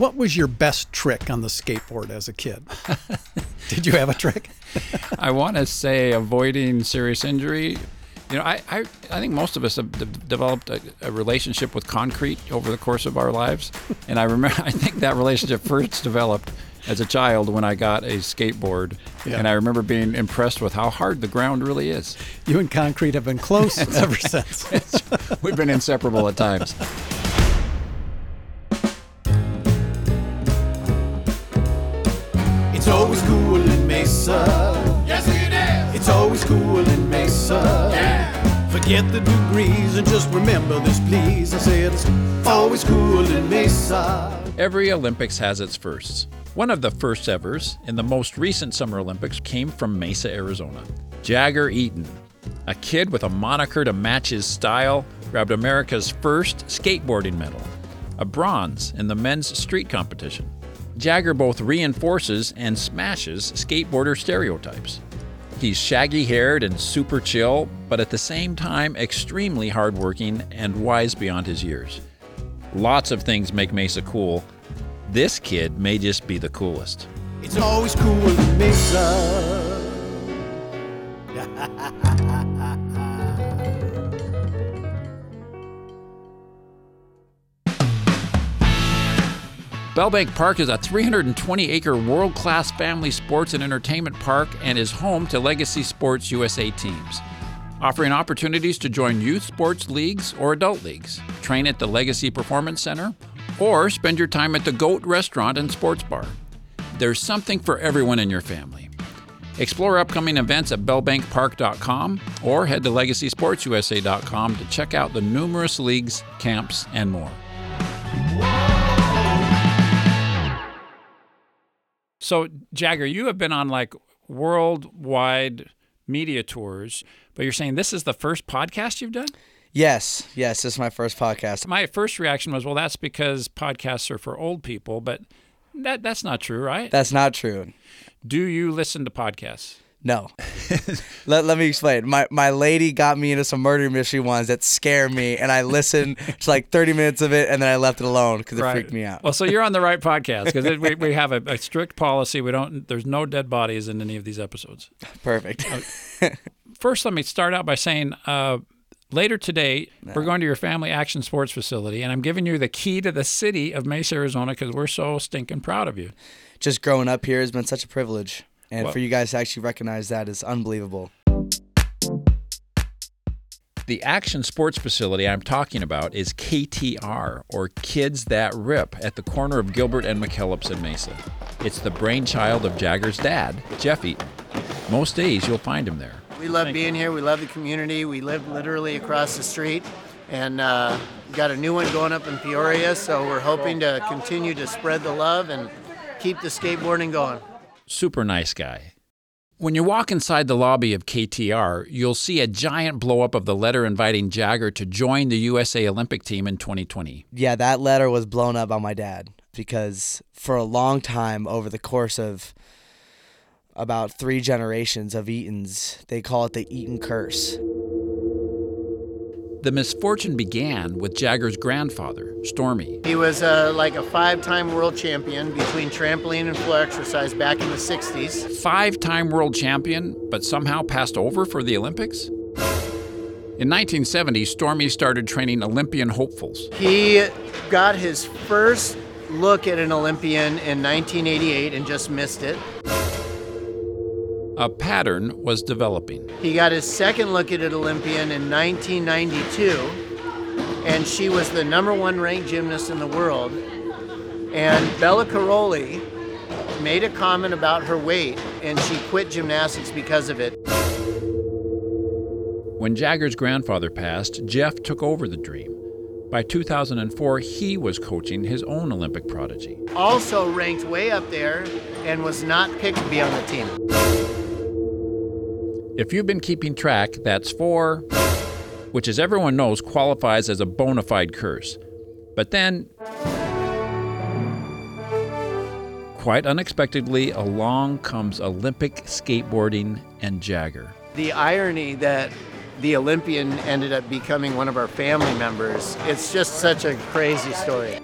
What was your best trick on the skateboard as a kid? Did you have a trick? I want to say avoiding serious injury. You know, I, I, I think most of us have de- developed a, a relationship with concrete over the course of our lives. And I remember, I think that relationship first developed as a child when I got a skateboard. Yeah. And I remember being impressed with how hard the ground really is. You and concrete have been close ever since. We've been inseparable at times. Mesa. Yes, it is. It's always cool in Mesa. Yeah. Forget the degrees and just remember this, please. I said it's always cool in Mesa. Every Olympics has its firsts. One of the first evers in the most recent Summer Olympics came from Mesa, Arizona. Jagger Eaton, a kid with a moniker to match his style, grabbed America's first skateboarding medal, a bronze in the men's street competition. Jagger both reinforces and smashes skateboarder stereotypes. He's shaggy haired and super chill, but at the same time extremely hardworking and wise beyond his years. Lots of things make Mesa cool. This kid may just be the coolest. It's always cool in Mesa. Bellbank Park is a 320 acre world class family sports and entertainment park and is home to Legacy Sports USA teams. Offering opportunities to join youth sports leagues or adult leagues, train at the Legacy Performance Center, or spend your time at the GOAT restaurant and sports bar. There's something for everyone in your family. Explore upcoming events at bellbankpark.com or head to legacysportsusa.com to check out the numerous leagues, camps, and more. So, Jagger, you have been on like worldwide media tours, but you're saying this is the first podcast you've done? Yes, yes, this is my first podcast. My first reaction was, well, that's because podcasts are for old people, but that that's not true, right? That's not true. Do you listen to podcasts? No. let, let me explain. My my lady got me into some murder mystery ones that scare me, and I listened to like 30 minutes of it, and then I left it alone because it freaked me out. Well, so you're on the right podcast because we, we have a, a strict policy. We don't. There's no dead bodies in any of these episodes. Perfect. First, let me start out by saying. Uh, Later today, we're going to your family action sports facility, and I'm giving you the key to the city of Mesa, Arizona, because we're so stinking proud of you. Just growing up here has been such a privilege, and Well- for you guys to actually recognize that is unbelievable. The action sports facility I'm talking about is KTR, or Kids That Rip, at the corner of Gilbert and McKellips in Mesa. It's the brainchild of Jagger's dad, Jeff Eaton. Most days you'll find him there. We love being here. We love the community. We live literally across the street, and uh, got a new one going up in Peoria. So we're hoping to continue to spread the love and keep the skateboarding going. Super nice guy. When you walk inside the lobby of KTR, you'll see a giant blow up of the letter inviting Jagger to join the USA Olympic team in 2020. Yeah, that letter was blown up by my dad because for a long time over the course of about three generations of Eatons, they call it the Eaton curse. The misfortune began with Jagger's grandfather, Stormy. He was uh, like a five-time world champion between trampoline and floor exercise back in the 60s. Five time world champion, but somehow passed over for the Olympics? In 1970, Stormy started training Olympian hopefuls. He got his first look at an Olympian in 1988 and just missed it. A pattern was developing. He got his second look at an Olympian in 1992, and she was the number one ranked gymnast in the world. And Bela Karolyi made a comment about her weight, and she quit gymnastics because of it. When Jagger's grandfather passed, Jeff took over the dream. By 2004, he was coaching his own Olympic prodigy. Also ranked way up there and was not picked to be on the team. If you've been keeping track, that's four, which, as everyone knows, qualifies as a bona fide curse. But then, quite unexpectedly, along comes Olympic skateboarding and Jagger. The irony that the Olympian ended up becoming one of our family members, it's just such a crazy story.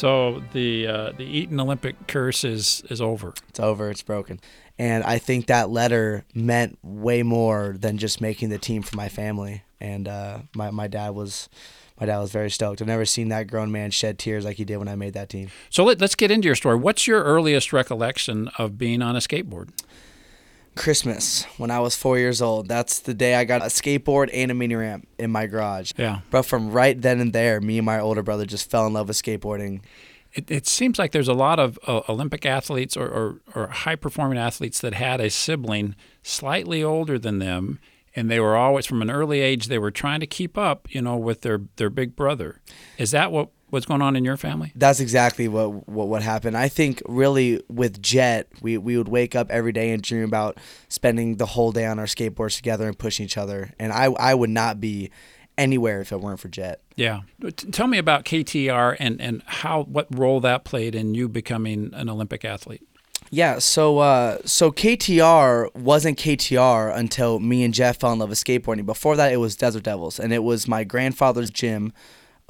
So the uh, the Eaton Olympic curse is is over. It's over. It's broken. And I think that letter meant way more than just making the team for my family. And uh, my my dad was my dad was very stoked. I've never seen that grown man shed tears like he did when I made that team. So let, let's get into your story. What's your earliest recollection of being on a skateboard? Christmas when I was four years old. That's the day I got a skateboard and a mini ramp in my garage. Yeah. But from right then and there, me and my older brother just fell in love with skateboarding. It, it seems like there's a lot of uh, Olympic athletes or, or, or high performing athletes that had a sibling slightly older than them, and they were always from an early age they were trying to keep up, you know, with their their big brother. Is that what what's going on in your family? That's exactly what what what happened. I think really with Jett, we we would wake up every day and dream about spending the whole day on our skateboards together and pushing each other. And I I would not be anywhere if it weren't for Jett. Yeah. Tell me about KTR and, and how what role that played in you becoming an Olympic athlete. Yeah, so uh, so KTR wasn't KTR until me and Jeff fell in love with skateboarding. Before that, it was Desert Devils, and it was my grandfather's gym,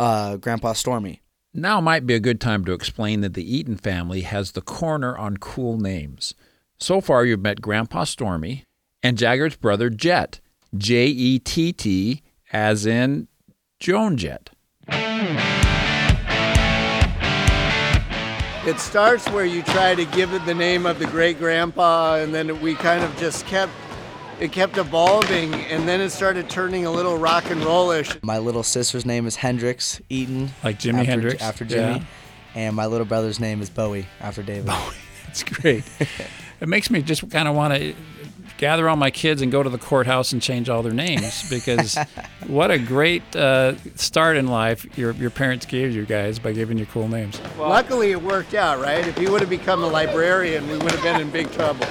uh, Grandpa Stormy. Now might be a good time to explain that the Eaton family has the corner on cool names. So far, you've met Grandpa Stormy and Jagger's brother Jett, J E T T, as in Joan Jett. It starts where you try to give it the name of the great grandpa, and then we kind of just kept it kept evolving, and then it started turning a little rock and rollish. My little sister's name is Hendrix Eaton, Like Jimi after, Hendrix? after Jimi, Yeah. and my little brother's name is Bowie after David. That's great. it makes me just kind of want to gather all my kids and go to the courthouse and change all their names because what a great uh, start in life your, your parents gave you guys by giving you cool names. Luckily, it worked out, right? If you would have become a librarian, we would have been in big trouble.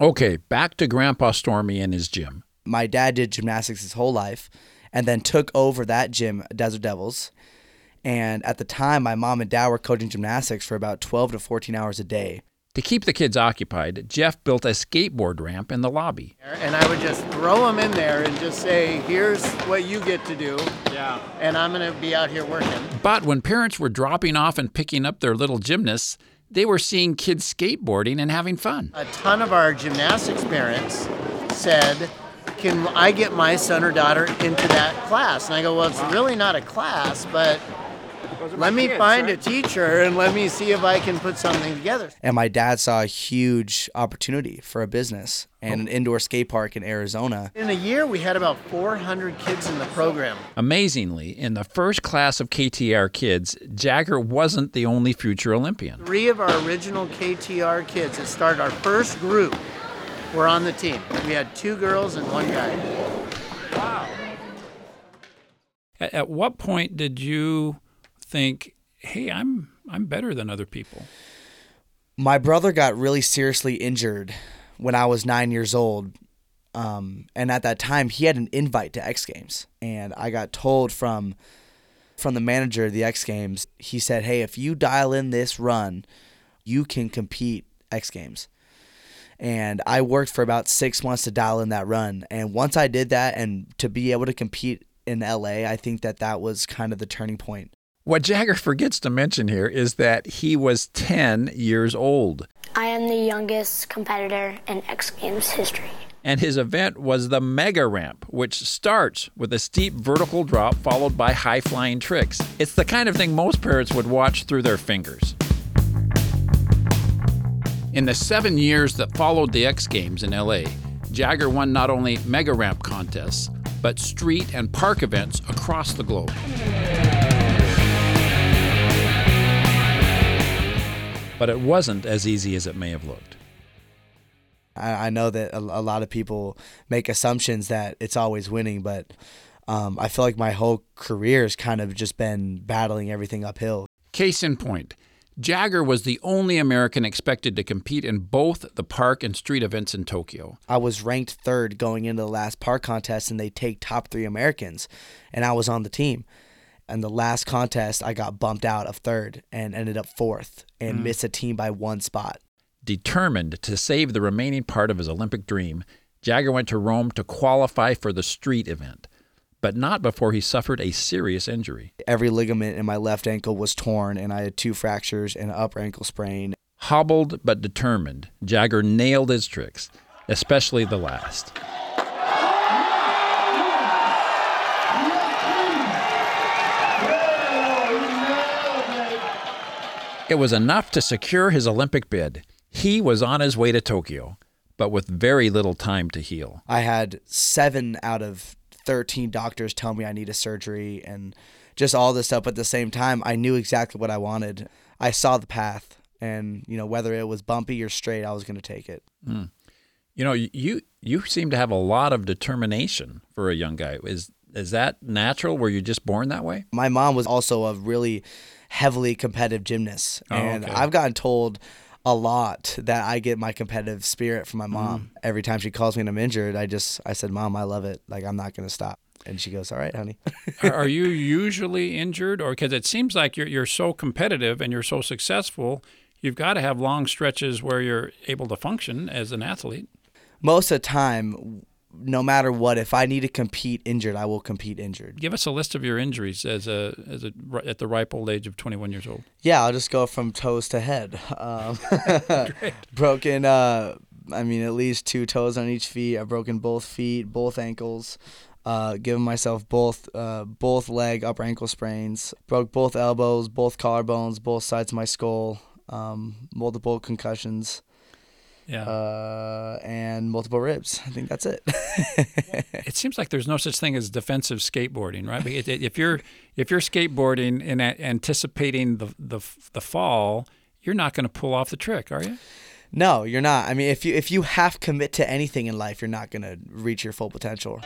Okay, back to Grandpa Stormy and his gym. my dad did gymnastics his whole life and then took over that gym, Desert Devils. And at the time, my mom and dad were coaching gymnastics for about 12 to 14 hours a day. To keep the kids occupied, Jeff built a skateboard ramp in the lobby. And I would just throw them in there and just say, here's what you get to do. Yeah. And I'm going to be out here working. But when parents were dropping off and picking up their little gymnasts, they were seeing kids skateboarding and having fun. A ton of our gymnastics parents said, can I get my son or daughter into that class? And I go, well, it's really not a class, but let me find a teacher and let me see if I can put something together. And my dad saw a huge opportunity for a business and oh. an indoor skate park in Arizona. In a year, we had about 400 kids in the program. Amazingly, in the first class of KTR kids, Jagger wasn't the only future Olympian. Three of our original KTR kids that started our first group were on the team. We had two girls and one guy. At, at what point did you think, "Hey, I'm I'm better than other people"? My brother got really seriously injured when I was nine years old. Um, and at that time, he had an invite to X Games. And I got told from from the manager of the X Games, he said, Hey, if you dial in this run, you can compete X Games. And I worked for about six months to dial in that run. And once I did that and to be able to compete in LA, I think that that was kind of the turning point. What Jagger forgets to mention here is that he was 10 years old, I am the youngest competitor in X Games history. and his event was the Mega Ramp, which starts with a steep vertical drop followed by high flying tricks. It's the kind of thing most parents would watch through their fingers. In the seven years that followed the X Games in LA, Jagger won not only Mega Ramp contests, but street and park events across the globe. But it wasn't as easy as it may have looked. I, I know that a, a lot of people make assumptions that it's always winning, but um, I feel like my whole career has kind of just been battling everything uphill. Case in point, Jagger was the only American expected to compete in both the park and street events in Tokyo. I was ranked third going into the last park contest, and they take top three Americans, and I was on the team. And the last contest, I got bumped out of third and ended up fourth and mm. missed a team by one spot. Determined to save the remaining part of his Olympic dream, Jagger went to Rome to qualify for the street event. but not before he suffered a serious injury. Every ligament in my left ankle was torn, and I had two fractures and an upper ankle sprain. Hobbled but determined, Jagger nailed his tricks, especially the last. It was enough to secure his Olympic bid. He was on his way to Tokyo, but with very little time to heal. I had seven out of 13 doctors tell me I need a surgery and just all this stuff. But at the same time, I knew exactly what I wanted. I saw the path, and you know whether it was bumpy or straight, I was going to take it. Mm. You know, you you seem to have a lot of determination for a young guy. Is is that natural? Were you just born that way? My mom was also a really heavily competitive gymnast, Oh, and okay. I've gotten told a lot that I get my competitive spirit from my mom. Mm. Every time she calls me and I'm injured, I just I said, "Mom, I love it. Like I'm not going to stop." And she goes, "All right, honey." are, are you usually injured, or because it seems like you're you're so competitive and you're so successful, you've got to have long stretches where you're able to function as an athlete. Most of the time, no matter what, if I need to compete injured, I will compete injured. Give us a list of your injuries as a as a at the ripe old age of 21 years old. Yeah, I'll just go from toes to head. Um, broken, uh, I mean, at least two toes on each feet. I've broken both feet, both ankles. Uh, given myself both uh, both leg upper ankle sprains. Broke both elbows, both collarbones, both sides of my skull. Um, multiple concussions. Yeah. Uh, and multiple ribs. I think that's it. it seems like there's no such thing as defensive skateboarding, right? But it- it- If you're if you're skateboarding and a- anticipating the the the fall, you're not going to pull off the trick, are you? No, you're not. I mean, if you if you half commit to anything in life, you're not gonna reach your full potential.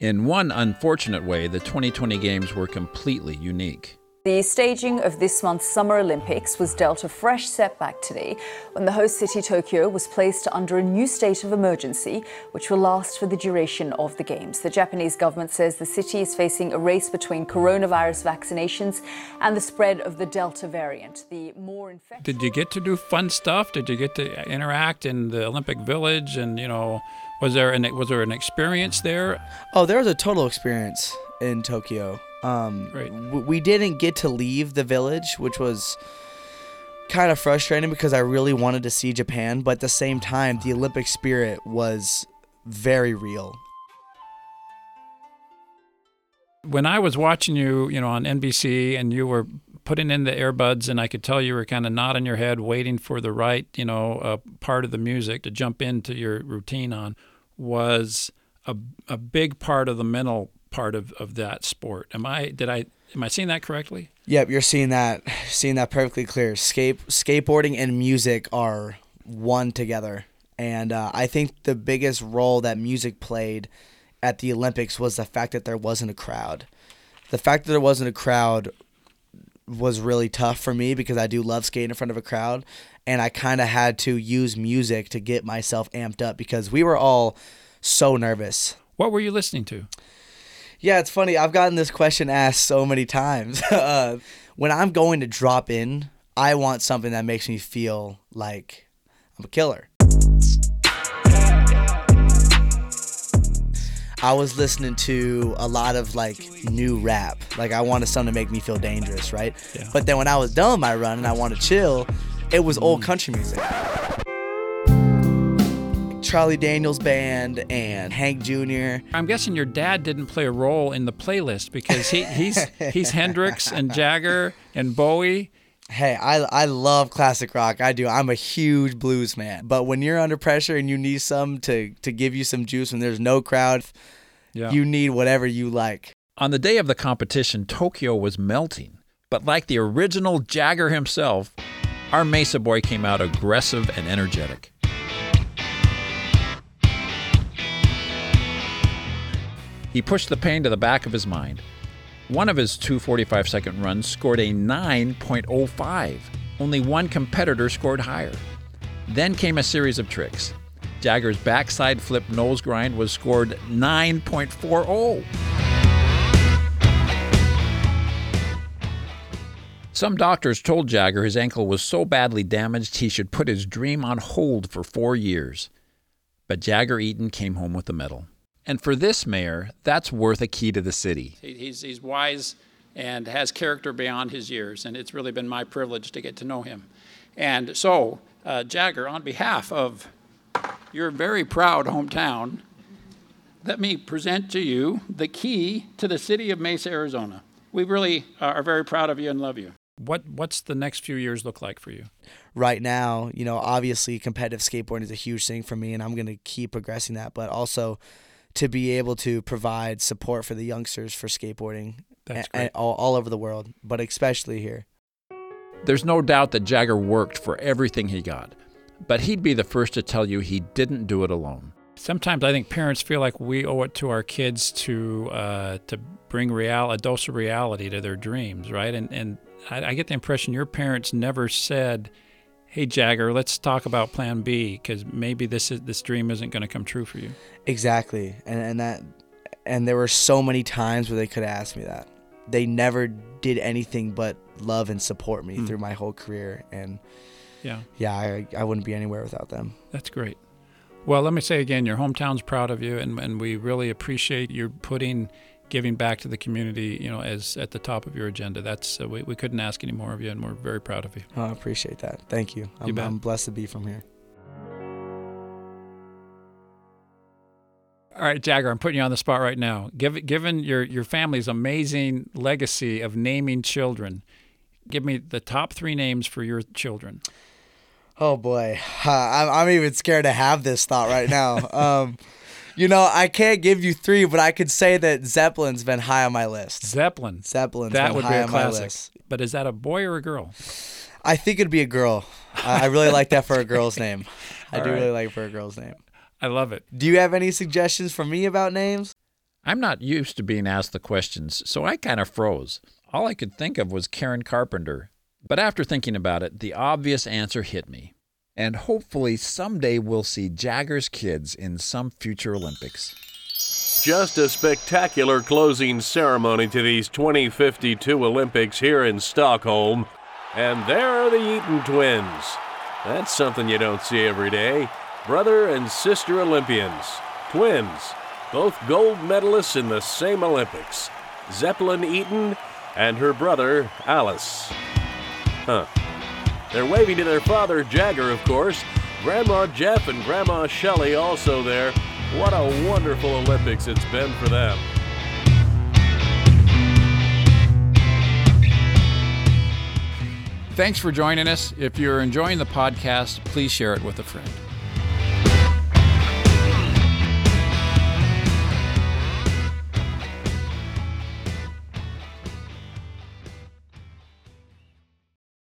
In one unfortunate way, the 2020 Games were completely unique. The staging of this month's Summer Olympics was dealt a fresh setback today when the host city Tokyo was placed under a new state of emergency, which will last for the duration of the Games. The Japanese government says the city is facing a race between coronavirus vaccinations and the spread of the Delta variant. The more infectious. Did you get to do fun stuff? Did you get to interact in the Olympic Village? And you know, was there an was there an experience there? Oh, there was a total experience in Tokyo. Um, Great. w- we didn't get to leave the village, which was kind of frustrating because I really wanted to see Japan, but at the same time, the Olympic spirit was very real. When I was watching you, you know, on NBC, and you were putting in the earbuds, and I could tell you were kind of nodding your head, waiting for the right, you know, uh, part of the music to jump into your routine on, was a a big part of the mental part of, of that sport. Am I did I am I seeing that correctly? Yep, you're seeing that, seeing that perfectly clear. Skate, skateboarding and music are one together, and uh, I think the biggest role that music played at the Olympics was the fact that there wasn't a crowd. The fact that there wasn't a crowd was really tough for me because I do love skating in front of a crowd, and I kind of had to use music to get myself amped up because we were all so nervous. What were you listening to? Yeah, it's funny. I've gotten this question asked so many times. uh, when I'm going to drop in, I want something that makes me feel like I'm a killer. I was listening to a lot of like new rap. Like I wanted something to make me feel dangerous, right? Yeah. But then when I was done with my run and I wanted to chill, it was old country music. Charlie Daniels band and Hank Jr. I'm guessing your dad didn't play a role in the playlist because he, he's he's Hendrix and Jagger and Bowie. Hey, I, I love classic rock. I do. I'm a huge blues man. But when you're under pressure and you need some to, to give you some juice when there's no crowd, Yeah. you need whatever you like. On the day of the competition, Tokyo was melting. But like the original Jagger himself, our Mesa boy came out aggressive and energetic. He pushed the pain to the back of his mind. One of his two 45 second runs scored a 9.05. Only one competitor scored higher. Then came a series of tricks. Jagger's backside flip nose grind was scored 9.40. Some doctors told Jagger his ankle was so badly damaged he should put his dream on hold for four years. but Jagger Eaton came home with the medal. And for this mayor, that's worth a key to the city. He's, he's wise and has character beyond his years, and it's really been my privilege to get to know him. And so, uh, Jagger, on behalf of your very proud hometown, let me present to you the key to the city of Mesa, Arizona. We really are very proud of you and love you. What What's the next few years look like for you? Right now, you know, obviously competitive skateboarding is a huge thing for me, and I'm going to keep progressing that. But also, to be able to provide support for the youngsters for skateboarding That's a- a- great. all, all over the world, but especially here. There's no doubt that Jagger worked for everything he got, but he'd be the first to tell you he didn't do it alone. Sometimes I think parents feel like we owe it to our kids to uh, to bring real a dose of reality to their dreams, right? And and I, I get the impression your parents never said, "Hey Jagger, let's talk about Plan B," because maybe this is this dream isn't going to come true for you. Exactly, and and that, and there were so many times where they could have asked me that. They never did anything but love and support me Hmm. through my whole career, and Yeah, yeah, I, I wouldn't be anywhere without them. that's great. Well, let me say again, your hometown's proud of you, and, and we really appreciate you putting giving back to the community, you know, as at the top of your agenda. That's uh, we, we couldn't ask any more of you, and we're very proud of you. Oh, I appreciate that. Thank you. I'm, bet. I'm blessed to be from here. All right, Jagger, I'm putting you on the spot right now. Given given your your family's amazing legacy of naming children, give me the top three names for your children. Oh boy, I'm, I'm even scared to have this thought right now. um, you know, I can't give you three, but I could say that Zeppelin's been high on my list. Zeppelin. Zeppelin's That been would be a on my classic. list. But is that a boy or a girl? I think it'd be a girl. I I really like that for a girl's name. I All do right. really like it for a girl's name. I love it. Do you have any suggestions for me about names? I'm not used to being asked the questions, so I kind of froze. All I could think of was Karen Carpenter. But after thinking about it, the obvious answer hit me. And hopefully someday we'll see Jagger's kids in some future Olympics. Just a spectacular closing ceremony to these 2052 Olympics here in Stockholm. And there are the Eaton twins. That's something you don't see every day. Brother and sister Olympians. Twins. Both gold medalists in the same Olympics. Zeppelin Eaton and her brother Alice. Huh. They're waving to their father, Jagger, of course. Grandma Jeff and Grandma Shelley also there. What a wonderful Olympics it's been for them. Thanks for joining us. If you're enjoying the podcast, please share it with a friend.